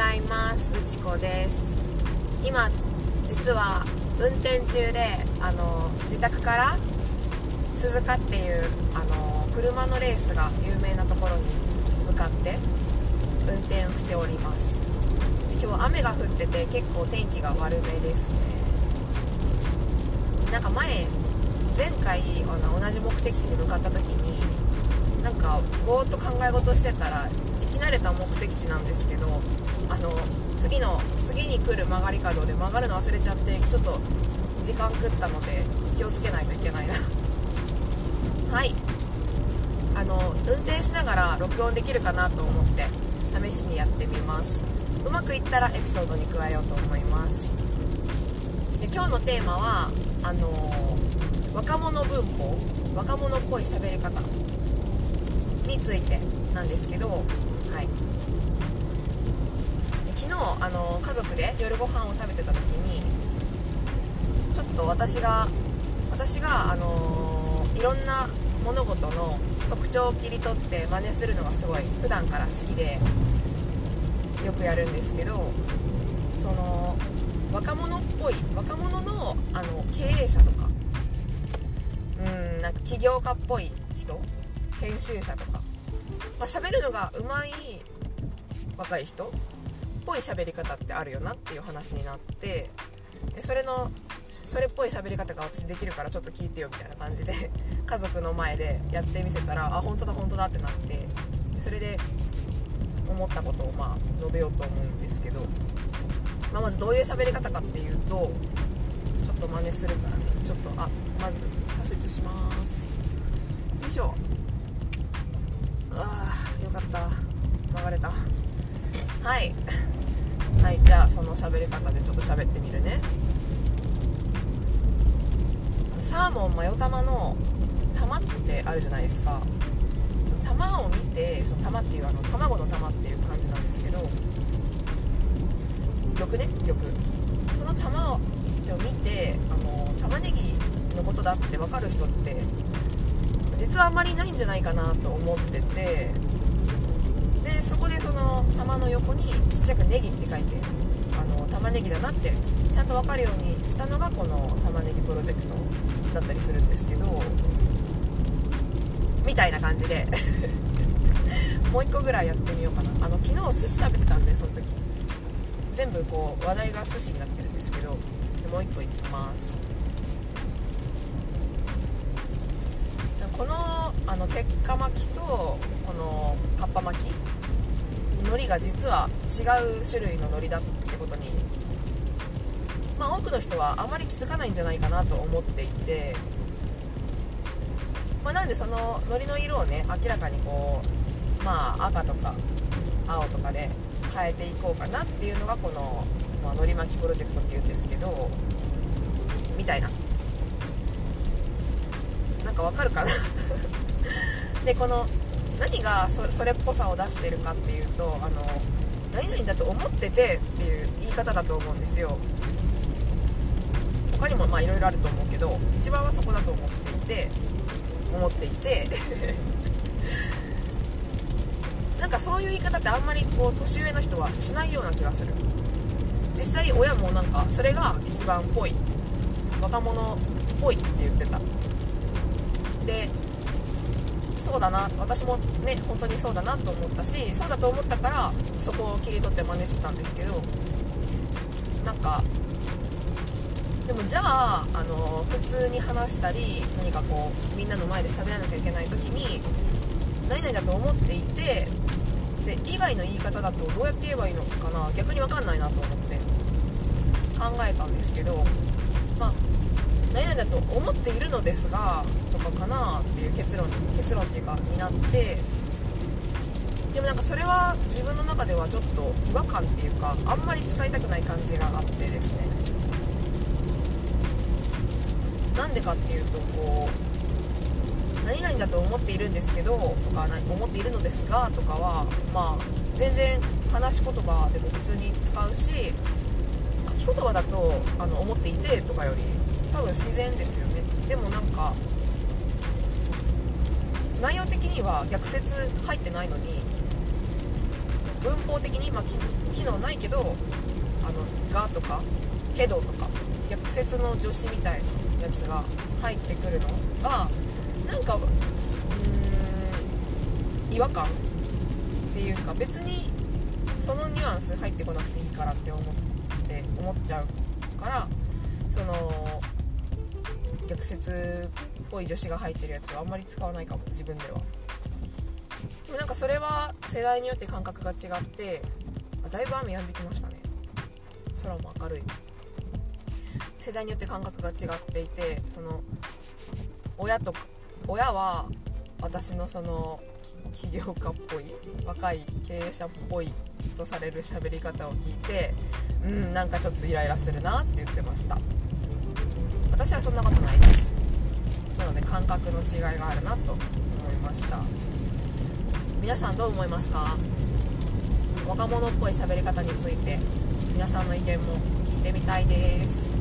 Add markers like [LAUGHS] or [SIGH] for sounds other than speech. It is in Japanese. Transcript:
ざいます。うちこです。今実は運転中であの自宅から鈴鹿っていうあの車のレースが有名なところに向かって運転をしております。今日雨が降ってて結構天気が悪めですね。なんか前前回あの同じ目的地に向かった時になんかぼーっと考え事してたら慣れた目的地なんですけどあの次の次に来る曲がり角で曲がるの忘れちゃってちょっと時間食ったので気をつけないといけないな。[LAUGHS] はい。あの運転しながら録音できるかなと思って試しにやってみます。うまくいったらエピソードに加えようと思います。で今日のテーマはあの若者文法若者っぽい喋り方についてなんですけど、はい、昨日あの家族で夜ご飯を食べてた時にちょっと私が私があのいろんな物事の特徴を切り取って真似するのがすごい普段から好きでよくやるんですけどその若者っぽい若者のあの経営者とかうんなんか起業家っぽい人編集者とか、まあ、喋るのがうまい若い人っぽい喋り方ってあるよなっていう話になってそれのそれっぽい喋り方が私できるからちょっと聞いてよみたいな感じで [LAUGHS] 家族の前でやってみせたらあ本当だ本当だってなってそれで思ったことをまあ述べようと思うんですけど、まあ、まずどういう喋り方かっていうとちょっと真似するからね。ちょっとあまず左折します。よいしょ。ああよかった。曲がれた。はい。はいじゃあその喋り方でちょっと喋ってみるね。サーモンマヨ玉の玉ってあるじゃないですか。玉を見てその玉っていうあの卵の玉っていう感じなんですけど。玉ね？玉。その玉を見てあの玉ねぎのことだって分かる人って実はあんまりないんじゃないかなと思ってて。の横にちっちゃくネギって書いてあの玉ねぎだなってちゃんと分かるようにしたのがこの玉ねぎプロジェクトだったりするんですけどみたいな感じで [LAUGHS] もう1個ぐらいやってみようかな。あの昨日寿司食べてたんでその時。全部こう話題が寿司になってるんですけどでもう1個いきます。このあの鉄火巻きとこの葉っぱ巻き海苔が実は違う種類の海苔だってことにまあ多くの人はあまり気づかないんじゃないかなと思っていてまあ、なんでその海苔の色をね明らかにこうまあ赤とか青とかで変えていこうかなっていうのがこの、まあ、海苔巻きプロジェクトっていうんですけどみたいな。なんかわかるかな？[LAUGHS] でこの何がそれっぽさを出してるかっていうとあの何々だと思っててっていう言い方だと思うんですよ。他にもまあいろいろあると思うけど一番はそこだと思っていて思っていて。[LAUGHS] なんかそういう言い方ってあんまりこう年上の人はしないような気がする。実際親もなんかそれが一番ぽい。若者っぽいって言ってた。でそうだな私もね本当にそうだなと思ったしそうだと思ったからそこを切り取って真似してたんですけどなんかでもじゃああの普通に話したり何かこうみんなの前で喋らなきゃいけない時に何々だと思っていてで以外の言い方だとどうやって言えばいいのかな逆に分かんないなと思って考えたんですけどまあ何々だと思っているのですがとかかなっていう結論結論っていうかになってでもなんかそれは自分の中ではちょっと違和感っていうかあんまり使いたくない感じがあってですね。なんでかっていうとこう何々だと思っているんですけどとか思っているのですがとかはまあ全然話し言葉でも普通に使うし書き言葉だとあの思っていてとかより多分自然ですよね。でもなんか内容的には逆説入ってないのに文法的に、まあ、機能ないけど「あのが」とか「けど」とか逆説の助詞みたいなやつが入ってくるのがなんかうーん違和感っていうか別にそのニュアンス入ってこなくていいからって思って思っちゃうからその逆説っぽい助詞が入ってるやつはあんまり使わないかも自分では。でもなんかそれは世代によって感覚が違ってあだいぶ雨止んできましたね。空も明るい。世代によって感覚が違っていてその親とか親は私のその起業家っぽい若い経営者っぽいとされる喋り方を聞いてうんなんかちょっとイライラするなって言ってました。そんなことないです。なので感覚の違いがあるなと思いました。皆さんどう思いますか？若者っぽい喋り方について皆さんの意見も聞いてみたいです。